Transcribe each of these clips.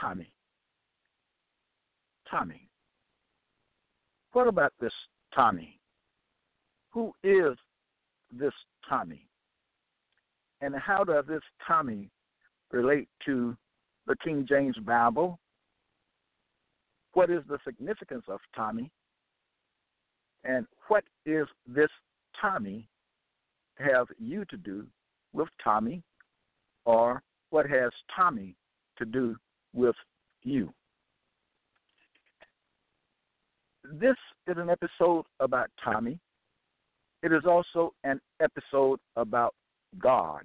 Tommy. Tommy. What about this Tommy? Who is this Tommy? And how does this Tommy relate to the King James Bible? What is the significance of Tommy? And what is this Tommy have you to do with Tommy? Or what has Tommy to do with you. This is an episode about Tommy. It is also an episode about God.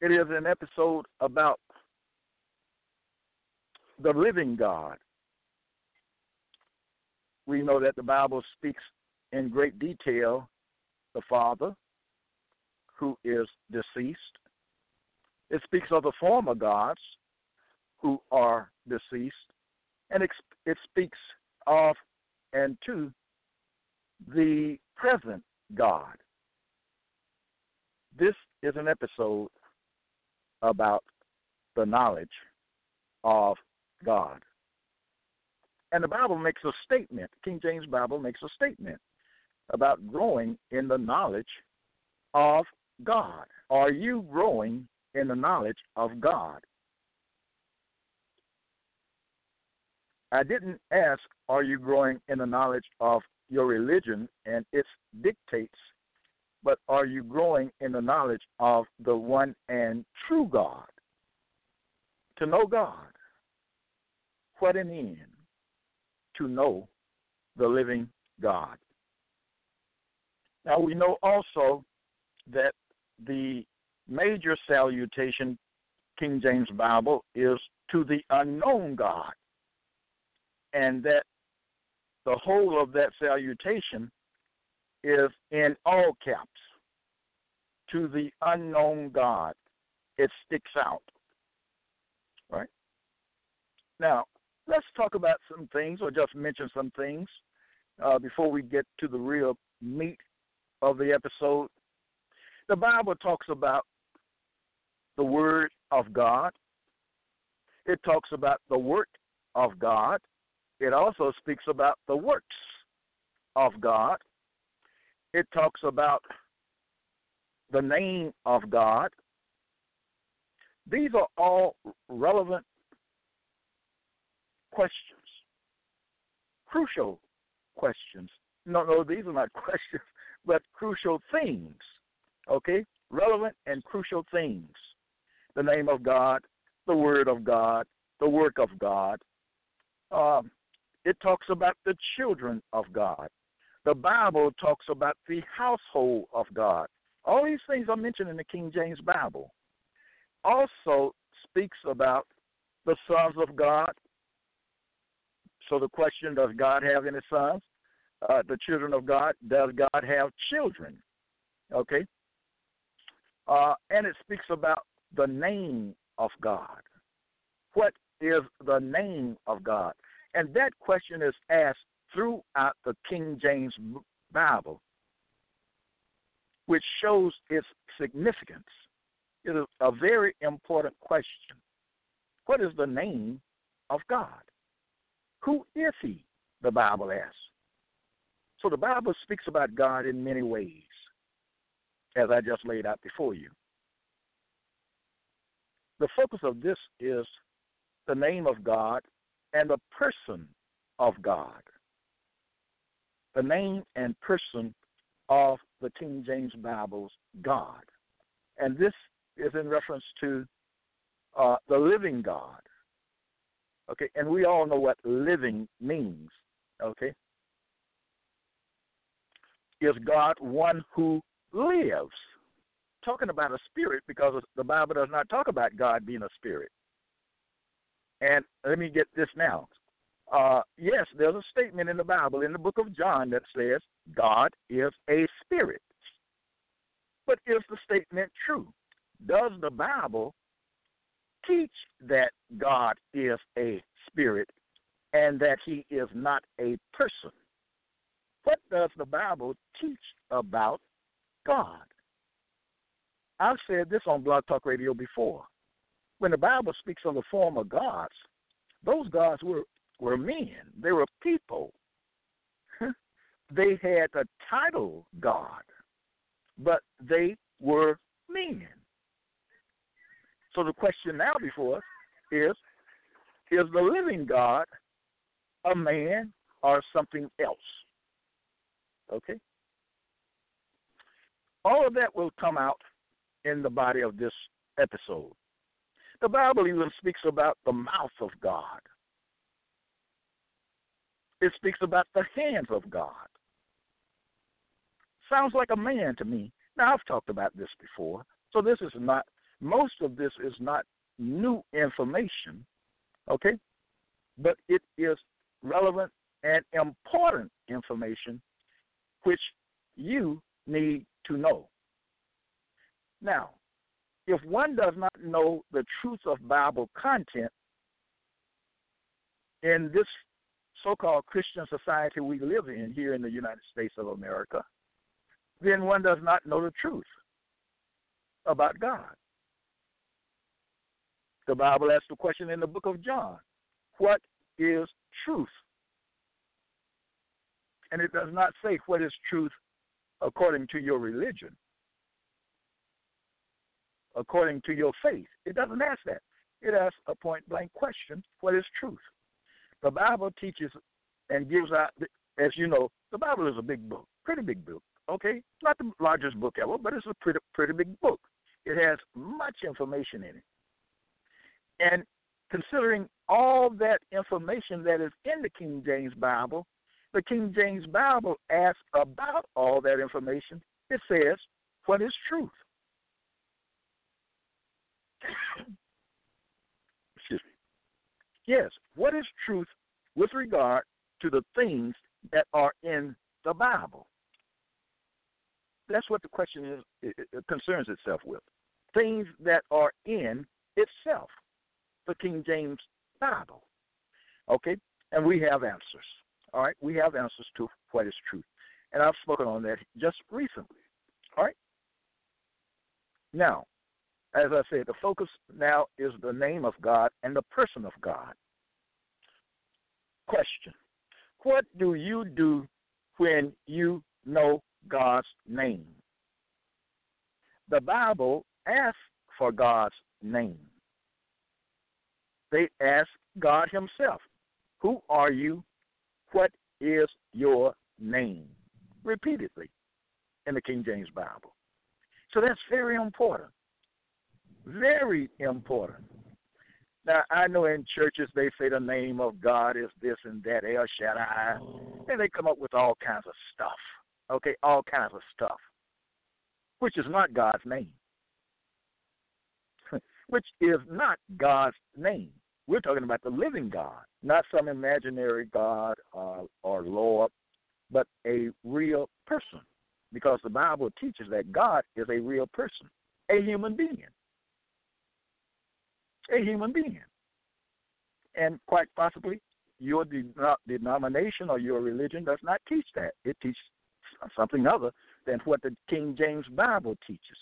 It is an episode about the living God. We know that the Bible speaks in great detail the Father, who is deceased. It speaks of the former gods, who are deceased, and it speaks of and to the present God. This is an episode about the knowledge of God. And the Bible makes a statement, King James Bible makes a statement about growing in the knowledge of God. Are you growing in the knowledge of God? I didn't ask, are you growing in the knowledge of your religion and its dictates, but are you growing in the knowledge of the one and true God? To know God. What an end to know the living God. Now we know also that the major salutation, King James Bible, is to the unknown God and that the whole of that salutation is in all caps to the unknown God. It sticks out. Right? Now, let's talk about some things or just mention some things uh, before we get to the real meat of the episode. The Bible talks about the Word of God, it talks about the work of God, it also speaks about the works of God. It talks about the name of God. These are all relevant questions, crucial questions. No, no, these are not questions, but crucial things. Okay? Relevant and crucial things. The name of God, the Word of God, the work of God, um, it talks about the children of God. The Bible talks about the household of God. All these things are mentioned in the King James Bible. Also speaks about the sons of God. So the question, does God have any sons? Uh, the children of God, does God have children? Okay. Uh, and it speaks about the name of God. What is the name of God? And that question is asked throughout the King James Bible, which shows its significance. It is a very important question. What is the name of God? Who is He? The Bible asks. So the Bible speaks about God in many ways, as I just laid out before you. The focus of this is the name of God and the person of God. The name and person of the King James Bible's God. And this is in reference to uh, the living God. Okay, and we all know what living means. Okay, is God one who lives? Talking about a spirit because the Bible does not talk about God being a spirit. And let me get this now. Uh, yes, there's a statement in the Bible, in the book of John, that says God is a spirit. But is the statement true? Does the Bible teach that God is a spirit and that he is not a person? What does the Bible teach about God? I've said this on Blog Talk Radio before. When the Bible speaks of the former gods, those gods were, were men, they were people. they had the title God, but they were men. So the question now before us is Is the living God a man or something else? Okay? All of that will come out in the body of this episode. The Bible even speaks about the mouth of God. It speaks about the hands of God. Sounds like a man to me. Now, I've talked about this before, so this is not most of this is not new information, okay? But it is relevant and important information which you need to know. Now, if one does not know the truth of Bible content in this so called Christian society we live in here in the United States of America, then one does not know the truth about God. The Bible asks the question in the book of John What is truth? And it does not say what is truth according to your religion, according to your faith. It doesn't ask that. It asks a point blank question What is truth? The Bible teaches and gives out, as you know, the Bible is a big book, pretty big book. Okay, not the largest book ever, but it's a pretty pretty big book. It has much information in it. And considering all that information that is in the King James Bible, the King James Bible asks about all that information. It says, What is truth? Excuse me. Yes, what is truth with regard to the things that are in the Bible? That's what the question is, it, it concerns itself with. Things that are in itself the King James Bible. Okay? And we have answers. All right? We have answers to what is truth. And I've spoken on that just recently. All right? Now, as I said, the focus now is the name of God and the person of God. Question What do you do when you know God's name? The Bible asks for God's name they ask God Himself, Who are you? What is your name? Repeatedly in the King James Bible. So that's very important. Very important. Now, I know in churches they say the name of God is this and that, El Shaddai, and they come up with all kinds of stuff. Okay, all kinds of stuff, which is not God's name which is not God's name. We're talking about the living God, not some imaginary God uh, or Lord, but a real person. Because the Bible teaches that God is a real person, a human being. A human being. And quite possibly, your denomination or your religion does not teach that. It teaches something other than what the King James Bible teaches.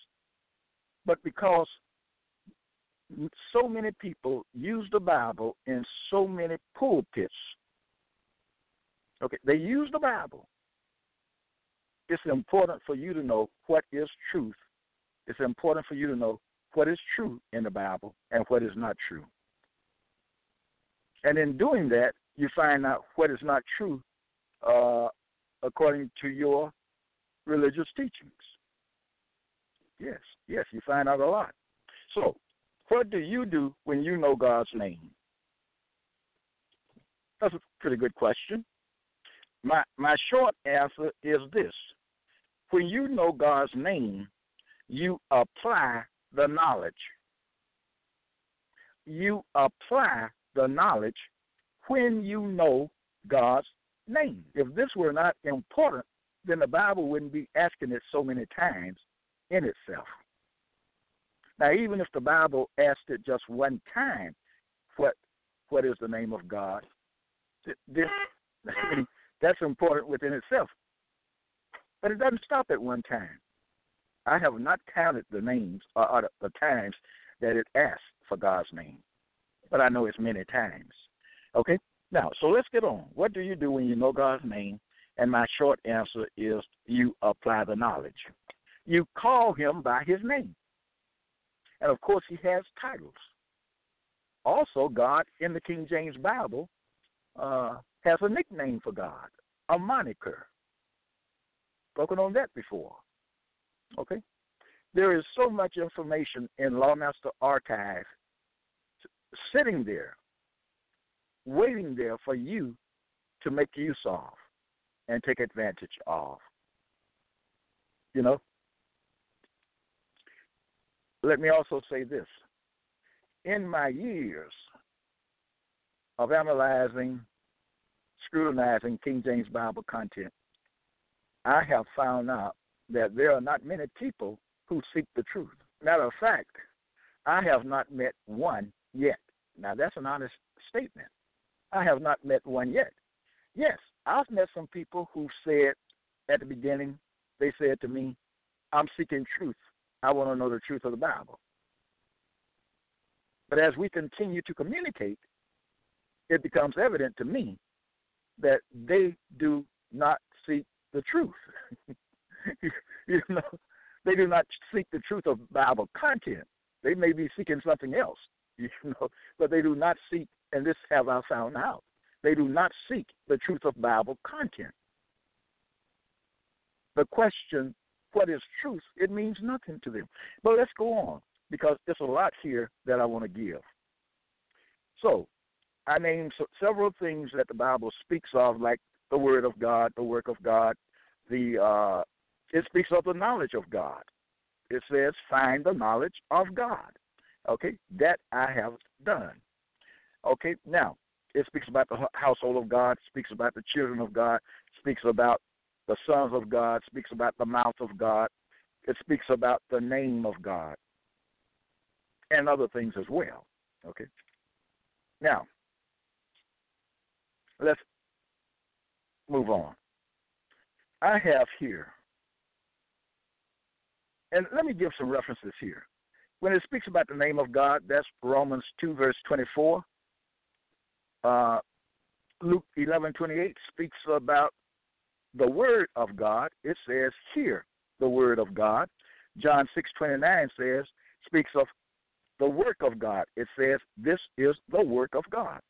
But because so many people use the Bible in so many pulpits. Okay, they use the Bible. It's important for you to know what is truth. It's important for you to know what is true in the Bible and what is not true. And in doing that, you find out what is not true uh, according to your religious teachings. Yes, yes, you find out a lot. So, what do you do when you know God's name? That's a pretty good question. My my short answer is this. When you know God's name, you apply the knowledge. You apply the knowledge when you know God's name. If this were not important, then the Bible wouldn't be asking it so many times in itself. Now, even if the Bible asked it just one time, what what is the name of God? This, that's important within itself. But it doesn't stop at one time. I have not counted the names or, or the times that it asked for God's name, but I know it's many times. Okay? Now, so let's get on. What do you do when you know God's name? And my short answer is you apply the knowledge. You call him by his name. And of course, he has titles. Also, God in the King James Bible uh, has a nickname for God, a moniker. Spoken on that before. Okay? There is so much information in Lawmaster Archive sitting there, waiting there for you to make use of and take advantage of. You know? Let me also say this. In my years of analyzing, scrutinizing King James Bible content, I have found out that there are not many people who seek the truth. Matter of fact, I have not met one yet. Now, that's an honest statement. I have not met one yet. Yes, I've met some people who said at the beginning, they said to me, I'm seeking truth. I want to know the truth of the Bible. But as we continue to communicate, it becomes evident to me that they do not seek the truth. you know, they do not seek the truth of Bible content. They may be seeking something else, you know, but they do not seek, and this have I found out, they do not seek the truth of Bible content. The question, what is truth, it means nothing to them. But let's go on, because there's a lot here that I want to give. So, I named several things that the Bible speaks of, like the Word of God, the work of God, the uh, it speaks of the knowledge of God. It says, find the knowledge of God. Okay, that I have done. Okay, now it speaks about the household of God, speaks about the children of God, speaks about the sons of God, speaks about the mouth of God, it speaks about the name of God, and other things as well. Okay, now let's move on. I have here and let me give some references here. When it speaks about the name of God, that's Romans 2, verse 24. Uh, Luke 11, 28 speaks about the Word of God. It says, Hear the Word of God. John 6, 29 says, speaks of the work of God. It says, This is the work of God.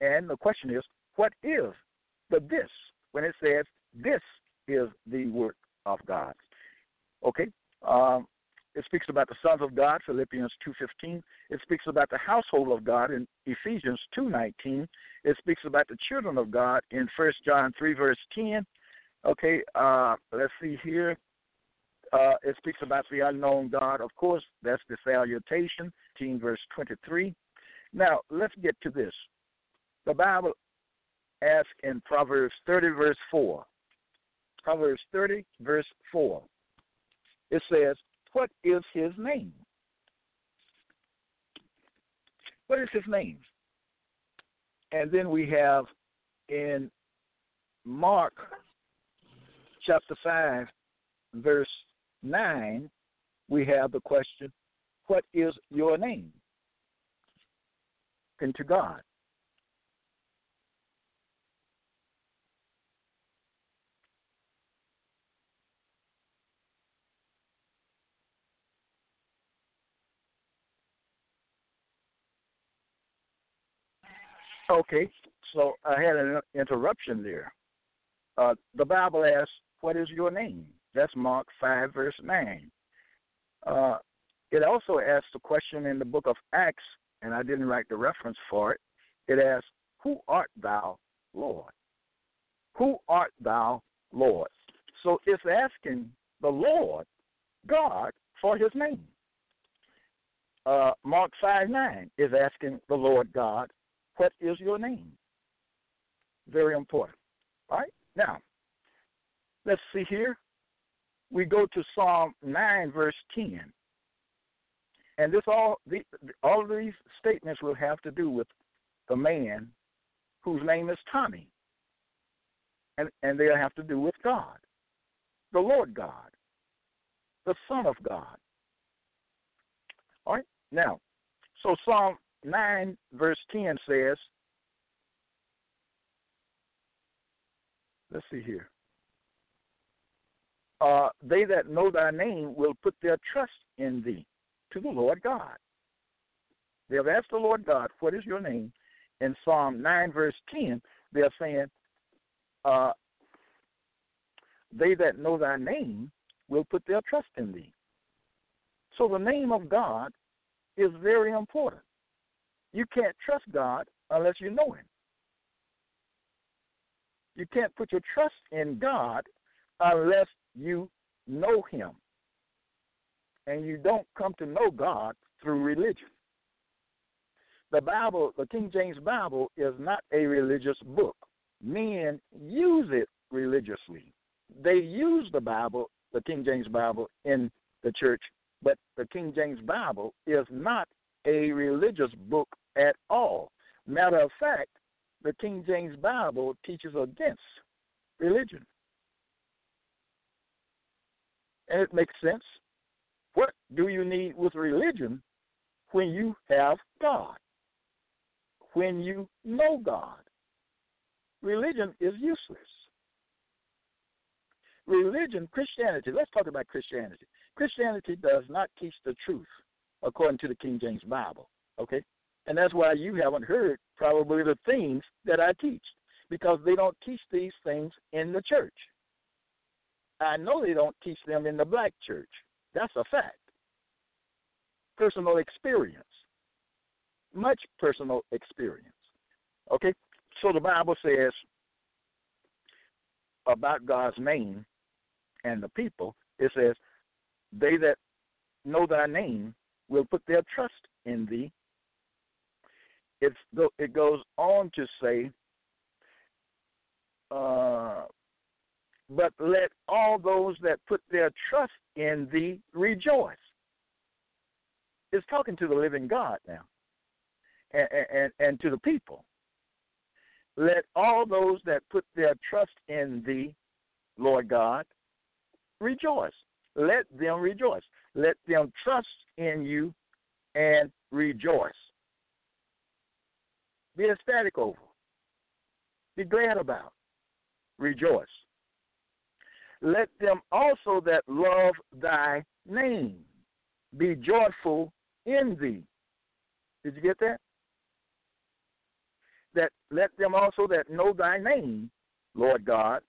And the question is, what is the this when it says, This is the work of God? Okay. Um, it speaks about the sons of God, Philippians 2.15. It speaks about the household of God in Ephesians 2.19. It speaks about the children of God in 1 John 3, verse 10. Okay, uh, let's see here. Uh, it speaks about the unknown God. Of course, that's the salutation, 10 verse 23. Now, let's get to this. The Bible asks in Proverbs 30, verse 4. Proverbs 30, verse 4 it says, What is his name? What is his name? And then we have in Mark chapter 5, verse 9, we have the question, What is your name? And to God. Okay, so I had an interruption there. Uh, the Bible asks, What is your name? That's Mark 5, verse 9. Uh, it also asks the question in the book of Acts, and I didn't write the reference for it. It asks, Who art thou, Lord? Who art thou, Lord? So it's asking the Lord, God, for his name. Uh, Mark 5 9 is asking the Lord God, What is your name? Very important. All right? Now, let's see here. We go to Psalm 9, verse 10. And this all the, all of these statements will have to do with the man whose name is Tommy. And and they'll have to do with God. The Lord God. The Son of God. All right? Now, so Psalm 9, verse 10 says, let's see here. Uh, they that know thy name will put their trust in thee to the Lord God. They have asked the Lord God, What is your name? In Psalm 9, verse 10, they're saying, uh, They that know thy name will put their trust in thee. So the name of God is very important. You can't trust God unless you know Him. You can't put your trust in God unless you know Him. And you don't come to know God through religion. The Bible, the King James Bible, is not a religious book. Men use it religiously. They use the Bible, the King James Bible, in the church, but the King James Bible is not a religious book at all. Matter of fact, the King James Bible teaches against religion. And it makes sense. What do you need with religion when you have God? When you know God? Religion is useless. Religion, Christianity, let's talk about Christianity. Christianity does not teach the truth according to the King James Bible. Okay? And that's why you haven't heard probably the things that I teach, because they don't teach these things in the church. I know they don't teach them in the black church. That's a fact. Personal experience. Much personal experience. Okay? So the Bible says about God's name and the people, it says, They that know thy name will put their trust in thee. It's, it goes on to say, uh, but let all those that put their trust in thee rejoice. It's talking to the living God now and, and, and to the people. Let all those that put their trust in thee, Lord God, rejoice. Let them rejoice. Let them trust in you and rejoice. Be ecstatic over. Be glad about. Rejoice. Let them also that love thy name be joyful in thee. Did you get that? That let them also that know thy name, Lord God,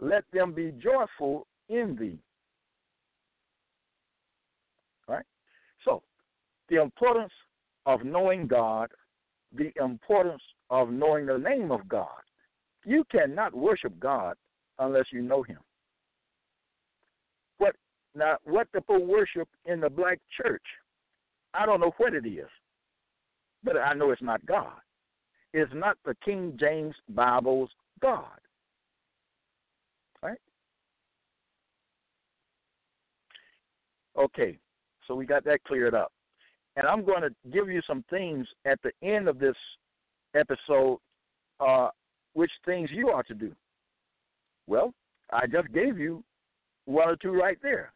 let them be joyful in thee. Right? So, the importance of knowing God, the importance of knowing the name of God. You cannot worship God unless you know Him. What now? What the people worship in the black church, I don't know what it is, but I know it's not God. It's not the King James Bible's God. Right? Okay, so we got that cleared up. And I'm going to give you some things at the end of this episode, uh, which things you are to do. Well, I just gave you one or two right there.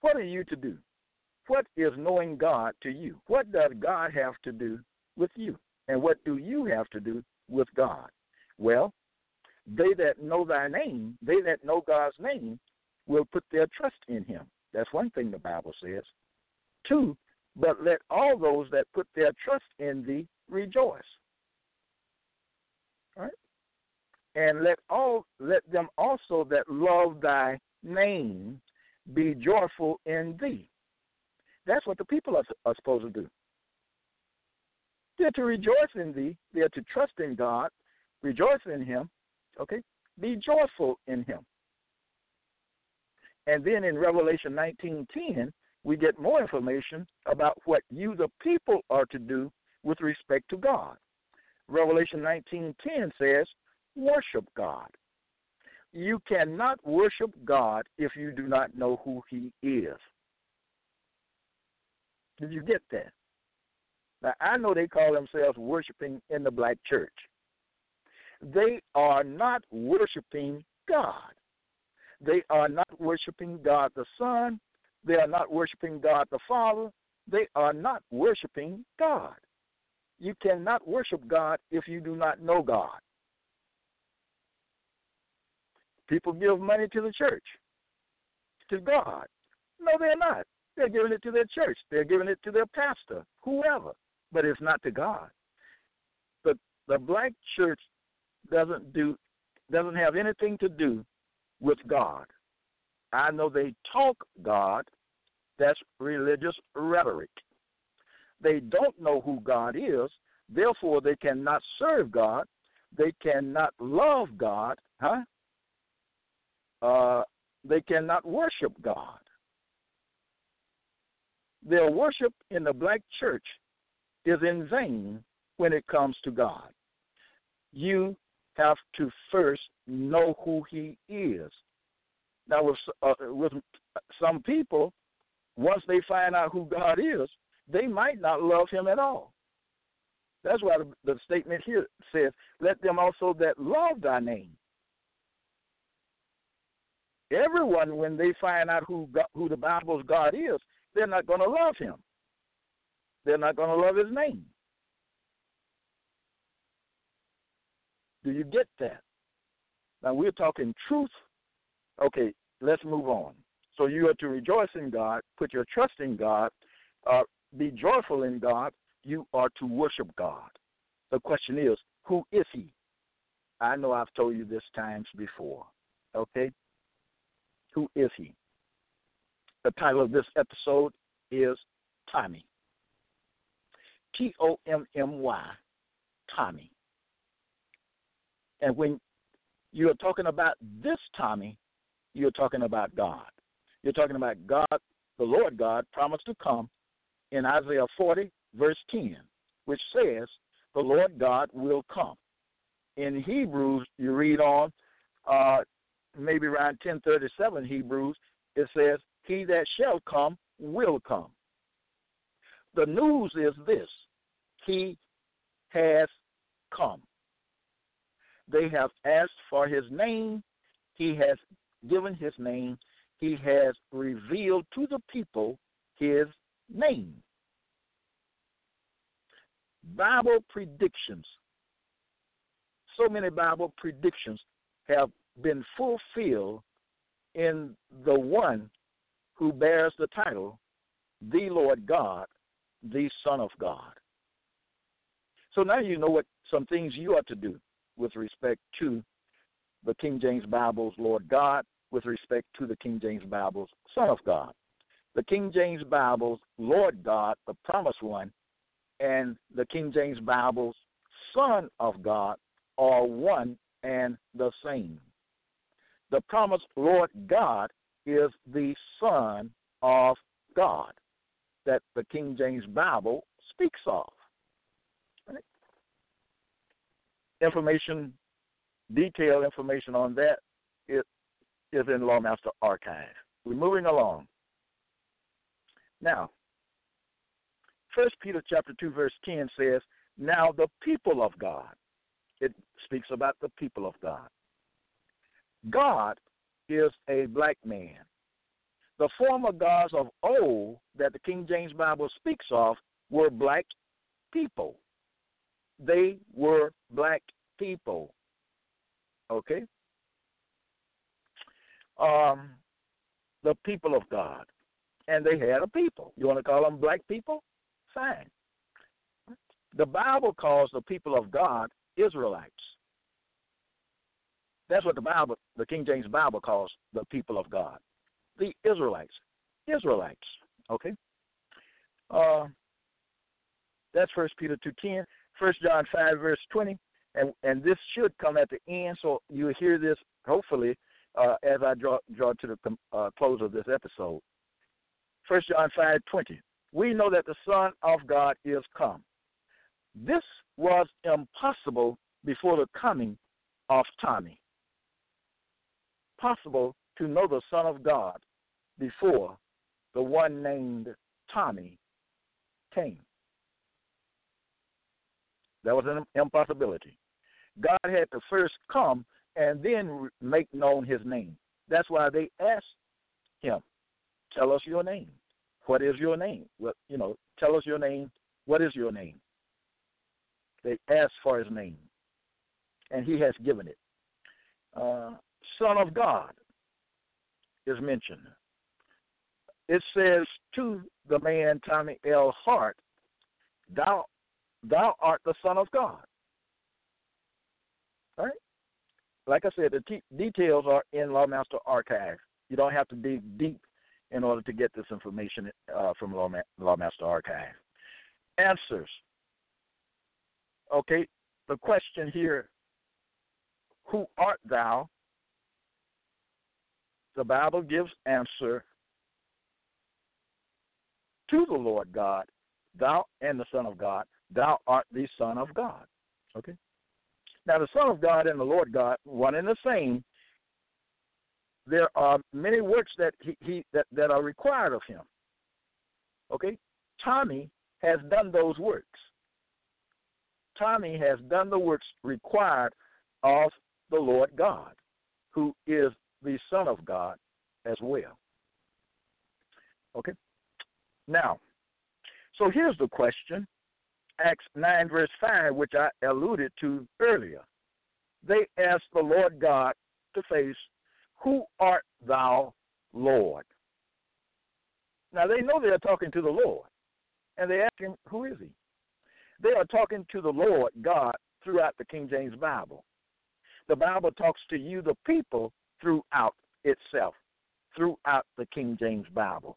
What are you to do? What is knowing God to you? What does God have to do with you? And what do you have to do with God? Well, they that know thy name, they that know God's name, will put their trust in him. That's one thing the Bible says. Two, but let all those that put their trust in thee rejoice. Right? And let all let them also that love thy name be joyful in thee. That's what the people are, are supposed to do. They're to rejoice in thee. They're to trust in God, rejoice in Him. Okay, be joyful in Him. And then in Revelation 19:10, we get more information about what you, the people, are to do with respect to God. Revelation 19:10 says, "Worship God." You cannot worship God if you do not know who He is. Did you get that? Now, I know they call themselves worshiping in the black church. They are not worshiping God. They are not worshiping God the Son. They are not worshiping God the Father. They are not worshiping God. You cannot worship God if you do not know God. People give money to the church, to God. No, they're not. They're giving it to their church. They're giving it to their pastor, whoever, but it's not to God. The the black church doesn't do doesn't have anything to do with God. I know they talk God. That's religious rhetoric. They don't know who God is, therefore they cannot serve God. They cannot love God, huh? Uh, they cannot worship God their worship in the black church is in vain when it comes to God. You have to first know who He is. Now, with, uh, with some people, once they find out who God is, they might not love Him at all. That's why the, the statement here says, "Let them also that love Thy name." Everyone, when they find out who God, who the Bible's God is, they're not going to love him. They're not going to love his name. Do you get that? Now we're talking truth. Okay, let's move on. So you are to rejoice in God, put your trust in God, uh, be joyful in God. You are to worship God. The question is, who is He? I know I've told you this times before. Okay? Who is He? The title of this episode is Tommy. T O M M Y, Tommy. And when you're talking about this Tommy, you're talking about God. You're talking about God, the Lord God, promised to come in Isaiah 40, verse 10, which says, The Lord God will come. In Hebrews, you read on, uh, maybe around 1037 Hebrews, it says, he that shall come will come. The news is this He has come. They have asked for his name. He has given his name. He has revealed to the people his name. Bible predictions. So many Bible predictions have been fulfilled in the one who bears the title, the Lord God, the Son of God. So now you know what some things you ought to do with respect to the King James Bible's Lord God, with respect to the King James Bible's Son of God. The King James Bible's Lord God, the promised one, and the King James Bible's Son of God are one and the same. The promised Lord God is the Son of God that the King James Bible speaks of. Information, detailed information on that is, is in Lawmaster Archive. We're moving along. Now, First Peter chapter two verse ten says, "Now the people of God." It speaks about the people of God. God is a black man. The former gods of old that the King James Bible speaks of were black people. They were black people. Okay? Um, the people of God. And they had a people. You want to call them black people? Fine. The Bible calls the people of God Israelites. That's what the Bible, the King James Bible calls the people of God. The Israelites. Israelites. Okay? Uh, that's First Peter 2.10. First John 5, verse 20. And, and this should come at the end, so you'll hear this, hopefully, uh, as I draw, draw to the uh, close of this episode. First John five twenty. We know that the Son of God is come. This was impossible before the coming of Tommy. Possible to know the Son of God before the one named Tommy came. That was an impossibility. God had to first come and then make known his name. That's why they asked him, Tell us your name. What is your name? Well, you know, tell us your name. What is your name? They asked for his name, and he has given it. Uh, Son of God is mentioned. It says to the man Tommy L. Hart, "Thou, thou art the Son of God." Right. Like I said, the t- details are in Lawmaster Archive. You don't have to dig deep in order to get this information uh, from Lawma- Lawmaster Archive. Answers. Okay, the question here Who art thou? The Bible gives answer to the Lord God, thou and the Son of God, thou art the Son of God. Okay? Now, the Son of God and the Lord God, one and the same, there are many works that he, he that, that are required of him. Okay? Tommy has done those works. Tommy has done the works required of the Lord God, who is the Son of God as well. Okay? Now, so here's the question Acts 9, verse 5, which I alluded to earlier. They asked the Lord God to face, Who art thou, Lord? Now they know they're talking to the Lord, and they ask him, Who is he? They are talking to the Lord God throughout the King James Bible. The Bible talks to you, the people, throughout itself, throughout the King James Bible.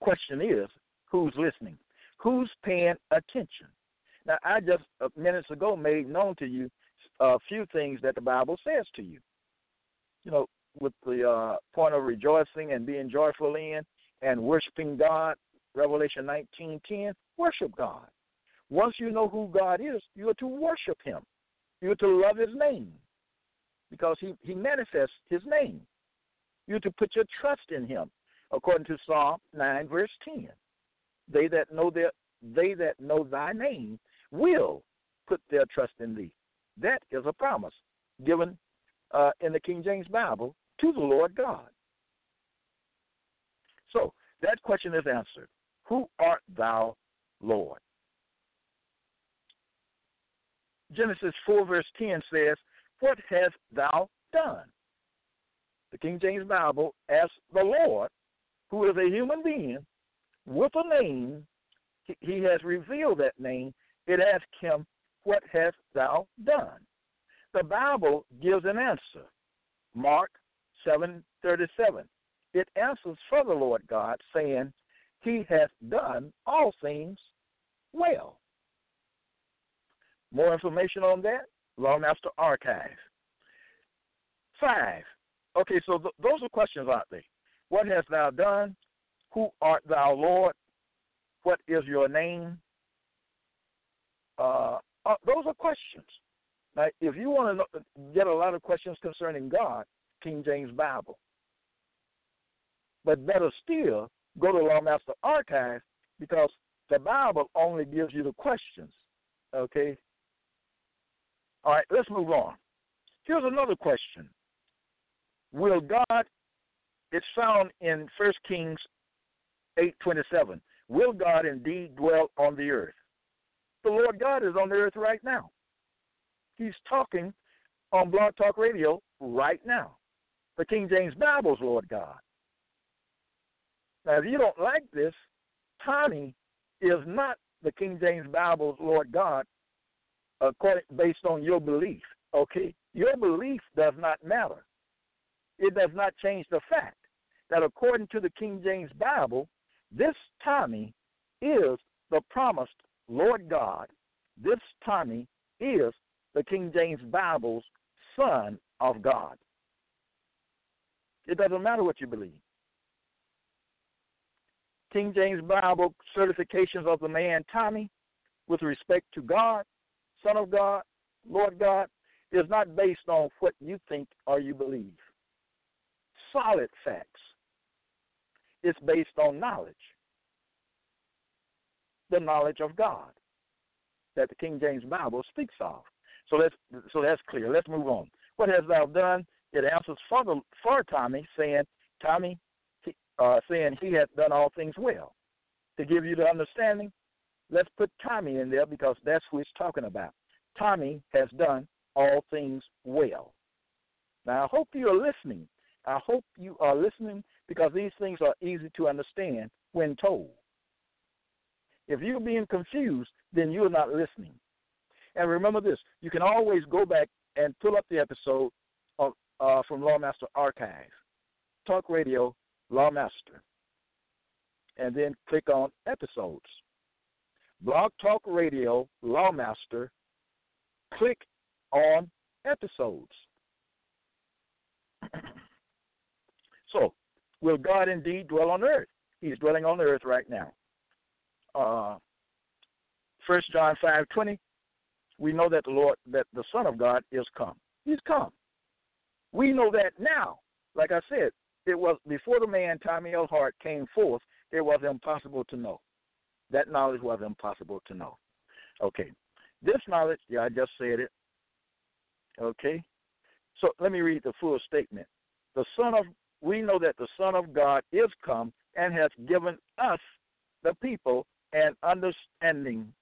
Question is, who's listening? Who's paying attention? Now, I just uh, minutes ago made known to you a few things that the Bible says to you. You know, with the uh, point of rejoicing and being joyful in and worshiping God, Revelation 19:10, worship God. Once you know who God is, you are to worship Him. You are to love His name because He, he manifests His name. You are to put your trust in Him, according to Psalm 9, verse 10. They that know their they that know thy name will put their trust in thee. That is a promise given uh, in the King James Bible to the Lord God. So that question is answered. Who art thou, Lord? Genesis 4, verse 10 says, What hast thou done? The King James Bible asks the Lord, who is a human being, with a name, he has revealed that name. It asks him, What hast thou done? The Bible gives an answer. Mark 7:37. It answers for the Lord God, saying, He hath done all things well. More information on that, Lawmaster Archive. Five. Okay, so th- those are questions, aren't they? What hast thou done? Who art thou, Lord? What is your name? Uh, uh, those are questions. Now, if you want to get a lot of questions concerning God, King James Bible. But better still, go to Lawmaster Archive because the Bible only gives you the questions. Okay? All right, let's move on. Here's another question. Will God, it's found in 1 Kings 8.27. Will God indeed dwell on the earth? The Lord God is on the earth right now. He's talking on Blog Talk Radio right now. The King James Bible's Lord God. Now, if you don't like this, Tommy is not the King James Bible's Lord God according, based on your belief. Okay? Your belief does not matter. It does not change the fact that according to the King James Bible, this Tommy is the promised Lord God. This Tommy is the King James Bible's Son of God. It doesn't matter what you believe. King James Bible certifications of the man Tommy with respect to God, Son of God, Lord God, is not based on what you think or you believe. Solid facts. It's based on knowledge. The knowledge of God that the King James Bible speaks of. So let's so that's clear. Let's move on. What hast thou done? It answers for the, for Tommy, saying, Tommy, uh, saying he has done all things well. To give you the understanding, let's put Tommy in there because that's who it's talking about. Tommy has done all things well. Now, I hope you are listening. I hope you are listening because these things are easy to understand when told. If you're being confused, then you're not listening. And remember this you can always go back and pull up the episode of, uh, from Lawmaster Archive, Talk Radio Lawmaster, and then click on episodes. Blog Talk Radio Lawmaster, click on episodes. so, will God indeed dwell on earth? He's dwelling on earth right now. Uh, First John five twenty, we know that the Lord, that the Son of God is come. He's come. We know that now. Like I said, it was before the man Tommy L. Hart came forth, it was impossible to know. That knowledge was impossible to know. Okay. This knowledge, yeah, I just said it. Okay. So let me read the full statement. The Son of we know that the Son of God is come and has given us, the people, an understanding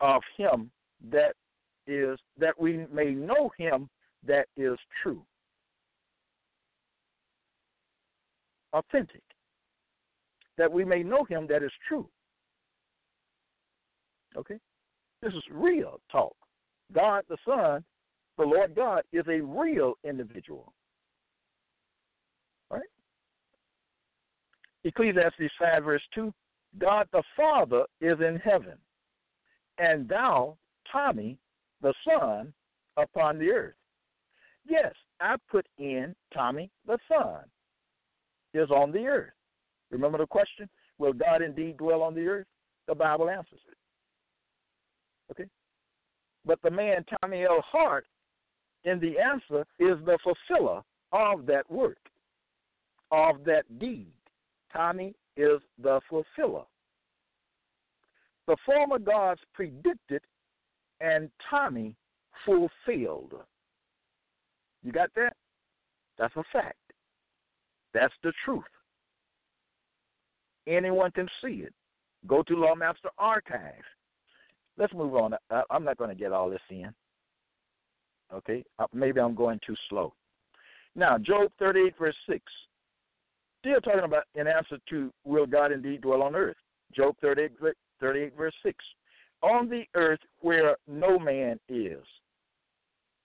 of him that is that we may know him that is true. authentic, that we may know him that is true. Okay? This is real talk. God the Son, the Lord God, is a real individual. Right? Ecclesiastes 5, verse 2 God the Father is in heaven, and thou, Tommy, the Son, upon the earth. Yes, I put in Tommy the Son is on the earth. Remember the question? Will God indeed dwell on the earth? The Bible answers it. Okay? But the man, Tommy L. Hart, in the answer is the fulfiller of that work, of that deed. Tommy is the fulfiller. The former gods predicted and Tommy fulfilled. You got that? That's a fact. That's the truth. Anyone can see it. Go to Lawmaster Archive. Let's move on. I'm not going to get all this in. Okay? Maybe I'm going too slow. Now, Job 38, verse 6. Still talking about in answer to will God indeed dwell on earth? Job 38, 38 verse 6. On the earth where no man is.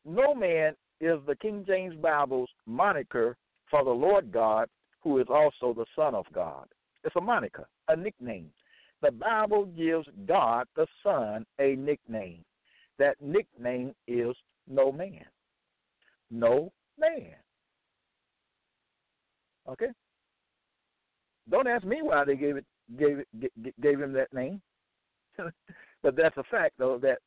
No man is the King James Bible's moniker for the Lord God, who is also the Son of God. It's a moniker, a nickname. The Bible gives God the Son a nickname. That nickname is no man. No man. Okay? Don't ask me why they gave it gave it gave him that name. but that's a fact though that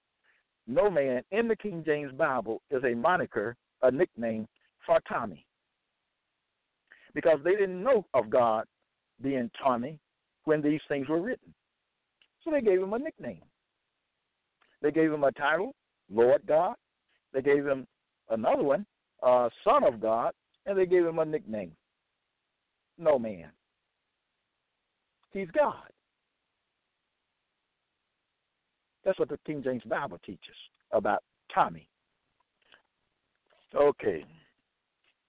no man in the King James Bible is a moniker, a nickname for Tommy because they didn't know of God being Tommy when these things were written. So they gave him a nickname. They gave him a title, Lord God. They gave him another one, uh, Son of God, and they gave him a nickname, No Man. He's God. That's what the King James Bible teaches about Tommy. Okay.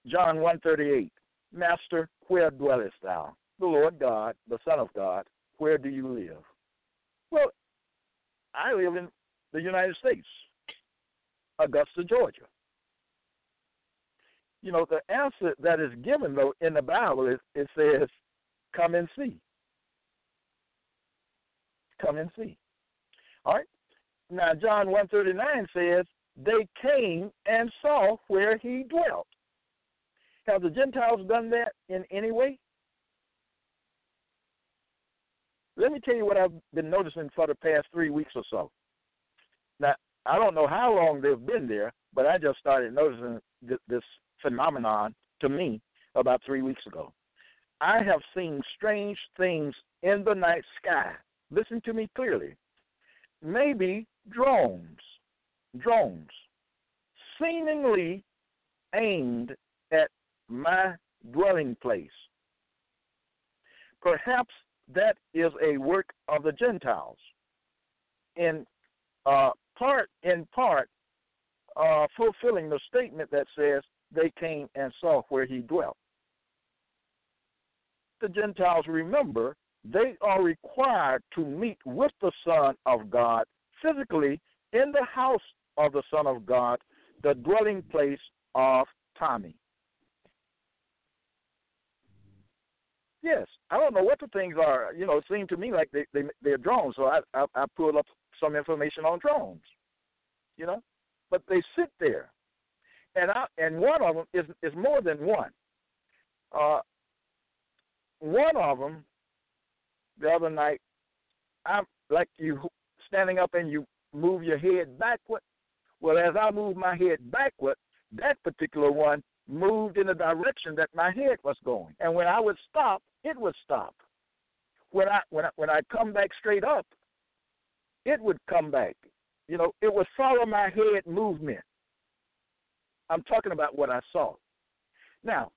John 138. Master, where dwellest thou? The Lord God, the Son of God, where do you live? Well, I live in the United States, Augusta, Georgia. You know, the answer that is given though in the Bible is it says, "Come and see." Come and see. All right. Now John one thirty nine says they came and saw where he dwelt. Have the Gentiles done that in any way? Let me tell you what I've been noticing for the past three weeks or so. Now, I don't know how long they've been there, but I just started noticing th- this phenomenon to me about three weeks ago. I have seen strange things in the night sky. Listen to me clearly. Maybe drones, drones, seemingly aimed at my dwelling place. Perhaps that is a work of the Gentiles. In uh, part, in part, uh, fulfilling the statement that says they came and saw where he dwelt. The Gentiles remember they are required to meet with the Son of God physically in the house of the Son of God, the dwelling place of Tommy. Yes, I don't know what the things are. You know, it seemed to me like they, they they're drones. So I, I I pulled up some information on drones. You know, but they sit there, and I and one of them is is more than one. Uh, one of them, the other night, I'm like you standing up and you move your head backward. Well, as I move my head backward, that particular one moved in the direction that my head was going. And when I would stop, it would stop. When I when I when I come back straight up, it would come back. You know, it would follow my head movement. I'm talking about what I saw. Now,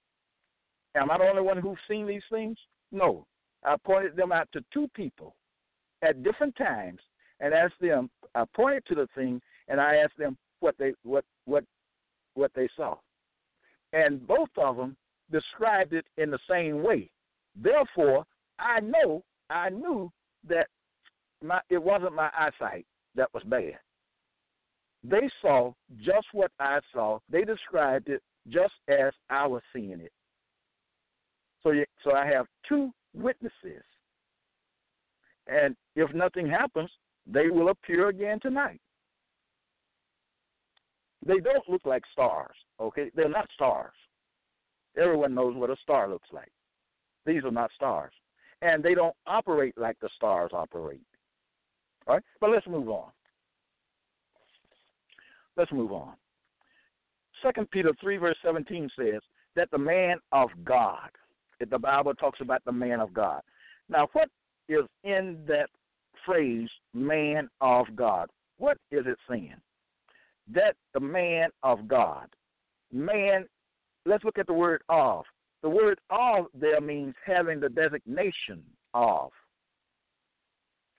am I the only one who's seen these things? No. I pointed them out to two people at different times and asked them I pointed to the thing and I asked them what they what what what they saw and both of them described it in the same way. Therefore, I know, I knew that my it wasn't my eyesight that was bad. They saw just what I saw. They described it just as I was seeing it. So, you, so I have two witnesses, and if nothing happens, they will appear again tonight. They don't look like stars, okay? They're not stars. Everyone knows what a star looks like. These are not stars. And they don't operate like the stars operate. All right? But let's move on. Let's move on. Second Peter three verse seventeen says that the man of God. The Bible talks about the man of God. Now what is in that phrase man of God? What is it saying? that the man of God, man, let's look at the word of. The word of there means having the designation of.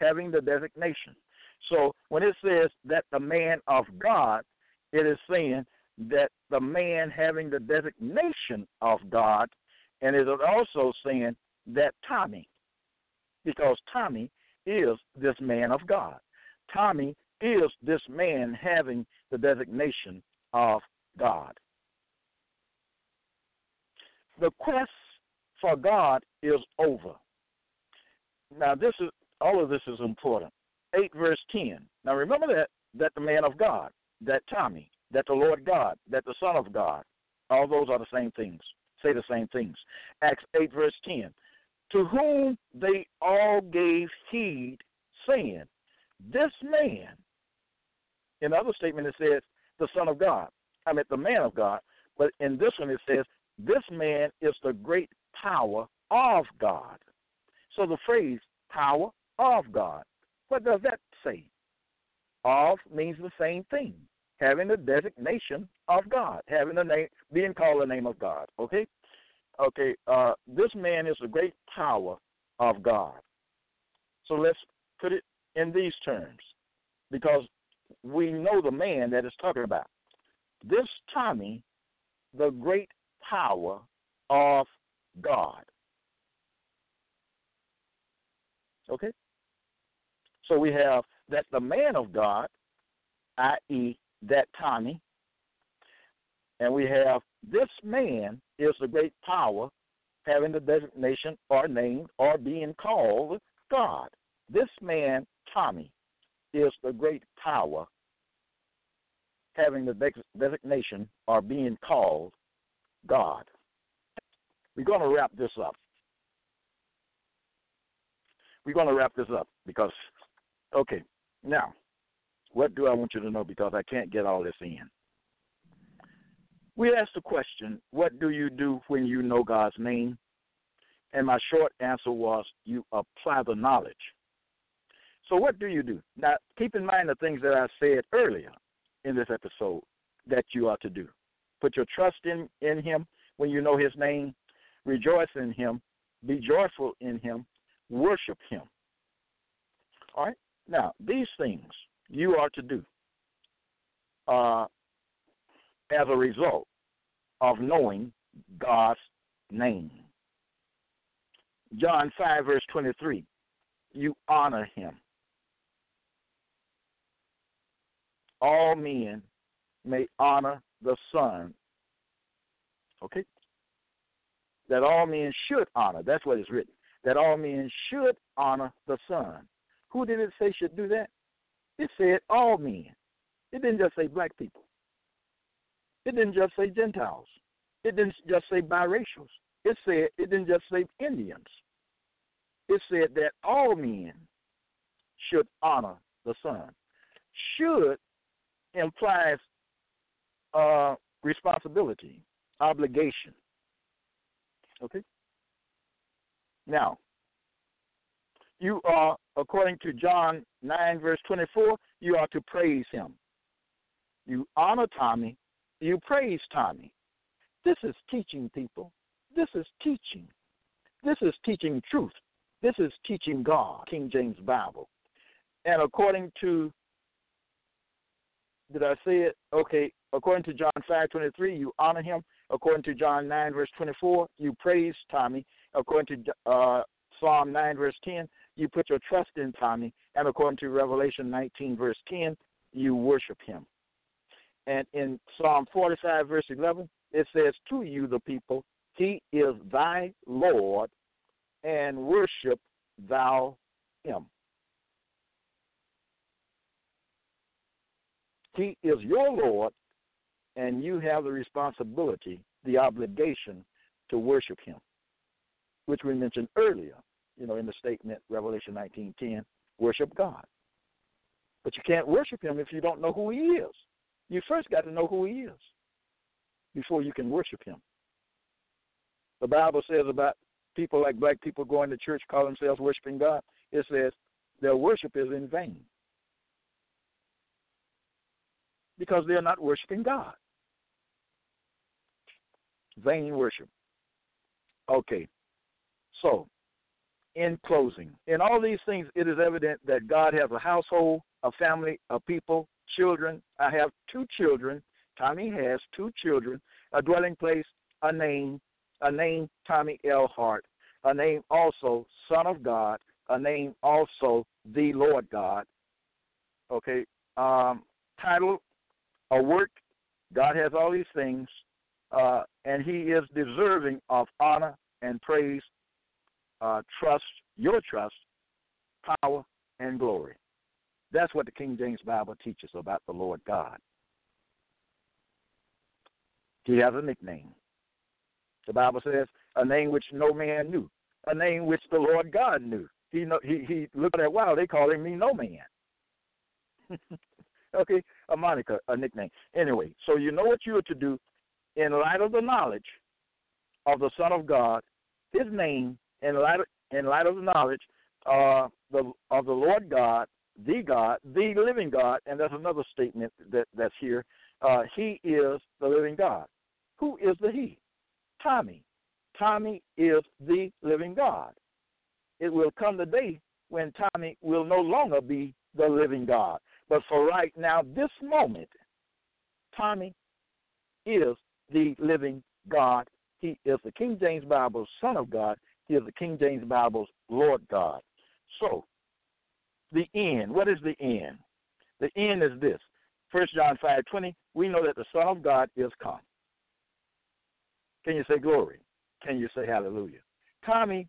Having the designation. So when it says that the man of God, it is saying that the man having the designation of God, and it is also saying that Tommy, because Tommy is this man of God. Tommy is this man having the designation of God? The quest for God is over. Now this is all of this is important. Eight verse ten. Now remember that that the man of God, that Tommy, that the Lord God, that the Son of God, all those are the same things. Say the same things. Acts eight verse ten. To whom they all gave heed, saying, This man in other statement, it says the Son of God. I mean, the man of God. But in this one, it says this man is the great power of God. So the phrase power of God, what does that say? Of means the same thing, having the designation of God, having the name, being called the name of God. Okay, okay. Uh, this man is the great power of God. So let's put it in these terms, because we know the man that is talking about. This Tommy, the great power of God. Okay? So we have that the man of God, i.e., that Tommy, and we have this man is the great power having the designation or name or being called God. This man, Tommy, is the great power having the designation or being called God. We're going to wrap this up. We're going to wrap this up because, okay, now, what do I want you to know because I can't get all this in? We asked the question, What do you do when you know God's name? And my short answer was, You apply the knowledge. So, what do you do? Now, keep in mind the things that I said earlier in this episode that you are to do. Put your trust in, in Him when you know His name, rejoice in Him, be joyful in Him, worship Him. All right? Now, these things you are to do uh, as a result of knowing God's name. John 5, verse 23, you honor him. All men may honor the Son. Okay? That all men should honor. That's what is written. That all men should honor the Son. Who did it say should do that? It said all men. It didn't just say black people. It didn't just say Gentiles. It didn't just say biracials. It said it didn't just say Indians. It said that all men should honor the Son. Should implies uh, responsibility, obligation. Okay? Now, you are, according to John 9, verse 24, you are to praise him. You honor Tommy, you praise Tommy. This is teaching people. This is teaching. This is teaching truth. This is teaching God, King James Bible. And according to, did I say it? Okay, according to John 5 23, you honor him. According to John 9, verse 24, you praise Tommy. According to uh, Psalm 9, verse 10, you put your trust in Tommy. And according to Revelation 19, verse 10, you worship him. And in Psalm 45, verse 11, it says, To you, the people, he is thy Lord, and worship thou him. He is your Lord, and you have the responsibility, the obligation to worship him, which we mentioned earlier, you know, in the statement, Revelation 19.10, worship God. But you can't worship him if you don't know who he is. You first got to know who he is before you can worship him. The Bible says about people like black people going to church call themselves worshiping God, it says their worship is in vain. Because they're not worshiping God. Vain worship. Okay. So, in closing, in all these things, it is evident that God has a household, a family, a people, children. I have two children. Tommy has two children, a dwelling place, a name, a name Tommy L. Hart, a name also Son of God, a name also the Lord God. Okay, um, title, a work. God has all these things, uh, and He is deserving of honor and praise, uh, trust, your trust, power, and glory. That's what the King James Bible teaches about the Lord God. He has a nickname. The Bible says, a name which no man knew, a name which the Lord God knew. He know, he he looked at wow, they calling me no man. okay, a moniker, a nickname. Anyway, so you know what you are to do in light of the knowledge of the Son of God, His name, in light of, in light of the knowledge uh, the, of the Lord God, the God, the living God, and that's another statement that that's here. Uh, he is the living God. Who is the He? Tommy. Tommy is the living God. It will come the day when Tommy will no longer be the living God. But for right now, this moment, Tommy is the living God. He is the King James Bible's Son of God. He is the King James Bible's Lord God. So, the end. What is the end? The end is this. First John five twenty. We know that the Son of God is come. Can you say glory? Can you say hallelujah? Tommy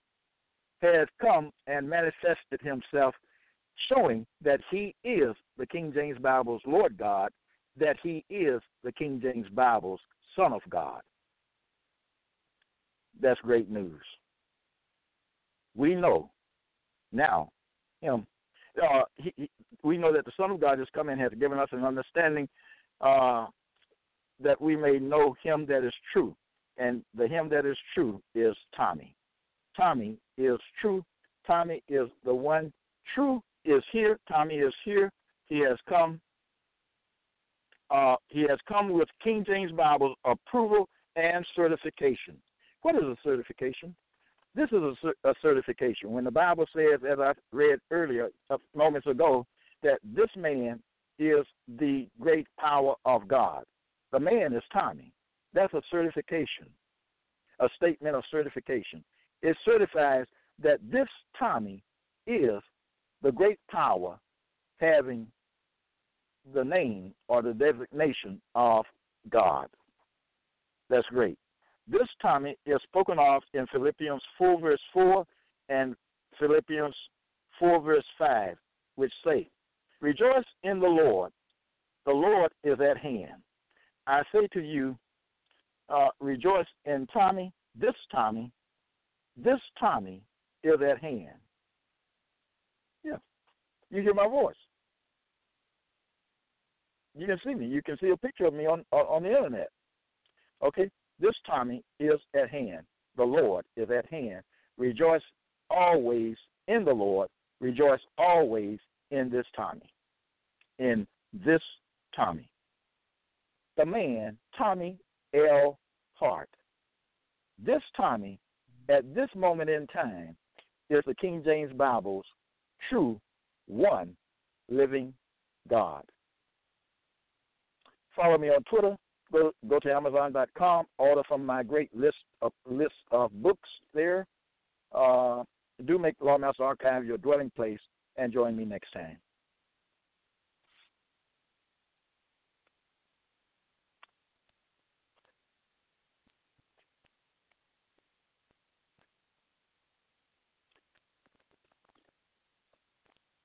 has come and manifested himself, showing that he is the King James Bible's Lord God, that he is the King James Bible's Son of God. That's great news. We know now him. Uh, he, he, we know that the Son of God has come and has given us an understanding uh, that we may know Him that is true, and the Him that is true is Tommy. Tommy is true. Tommy is the one. True is here. Tommy is here. He has come. Uh, he has come with King James Bible's approval and certification. What is a certification? This is a, a certification. When the Bible says, as I read earlier, moments ago, that this man is the great power of God. The man is Tommy. That's a certification, a statement of certification. It certifies that this Tommy is the great power having the name or the designation of God. That's great. This Tommy is spoken of in Philippians 4, verse 4 and Philippians 4, verse 5, which say, Rejoice in the Lord. The Lord is at hand. I say to you, uh, rejoice in Tommy, this Tommy, this Tommy is at hand. Yeah. You hear my voice. You can see me. You can see a picture of me on on the internet. Okay? This Tommy is at hand. The Lord is at hand. Rejoice always in the Lord. Rejoice always in this Tommy. In this Tommy. The man, Tommy L. Hart. This Tommy, at this moment in time, is the King James Bible's true one living God. Follow me on Twitter, go to Amazon.com, order from my great list of list of books there. Uh, do make Lawmaster Archive your dwelling place, and join me next time.